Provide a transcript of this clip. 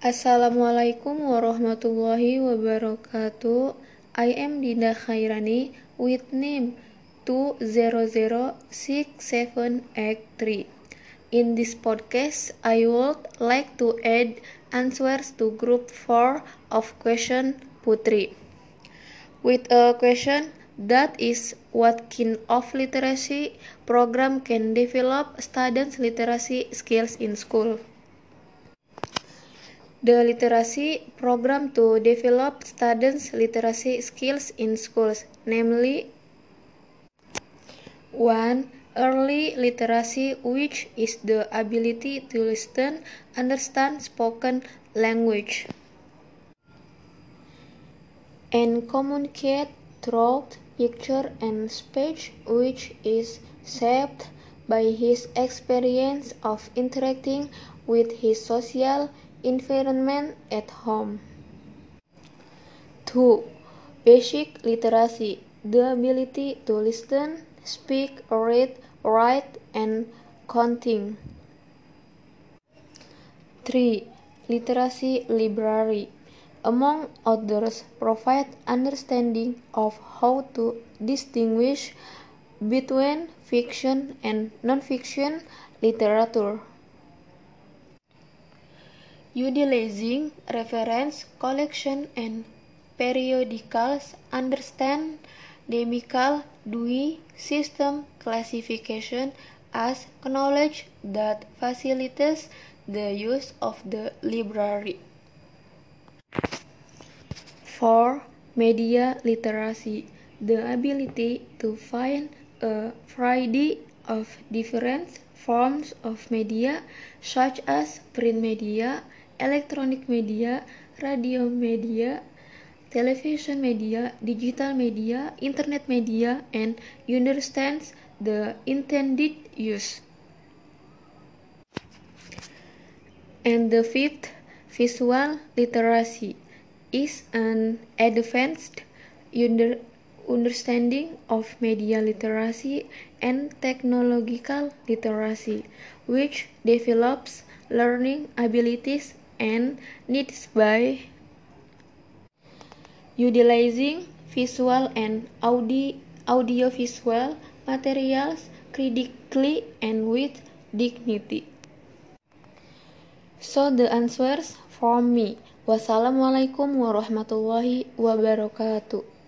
Assalamualaikum warahmatullahi wabarakatuh. I am Dinda Khairani with name 2006783. In this podcast, I would like to add answers to group 4 of question Putri. With a question that is what kind of literacy program can develop students' literacy skills in school? The literacy program to develop students' literacy skills in schools, namely 1. Early literacy, which is the ability to listen, understand spoken language, and communicate through picture and speech, which is shaped by his experience of interacting with his social environment at home. 2. Basic literacy the ability to listen, speak, read, write, and counting. 3. Literacy library among others provide understanding of how to distinguish between fiction and non-fiction literature utilizing reference collection and periodicals, understand Demical Dewey system classification as knowledge that facilitates the use of the library. 4. Media literacy the ability to find a variety of different forms of media such as print media, electronic media, radio media, television media, digital media, internet media, and understands the intended use. And the fifth, visual literacy, is an advanced under understanding of media literacy and technological literacy, which develops learning abilities and needs by utilizing visual and audio audiovisual materials critically and with dignity. So the answers from me. Wassalamualaikum warahmatullahi wabarakatuh.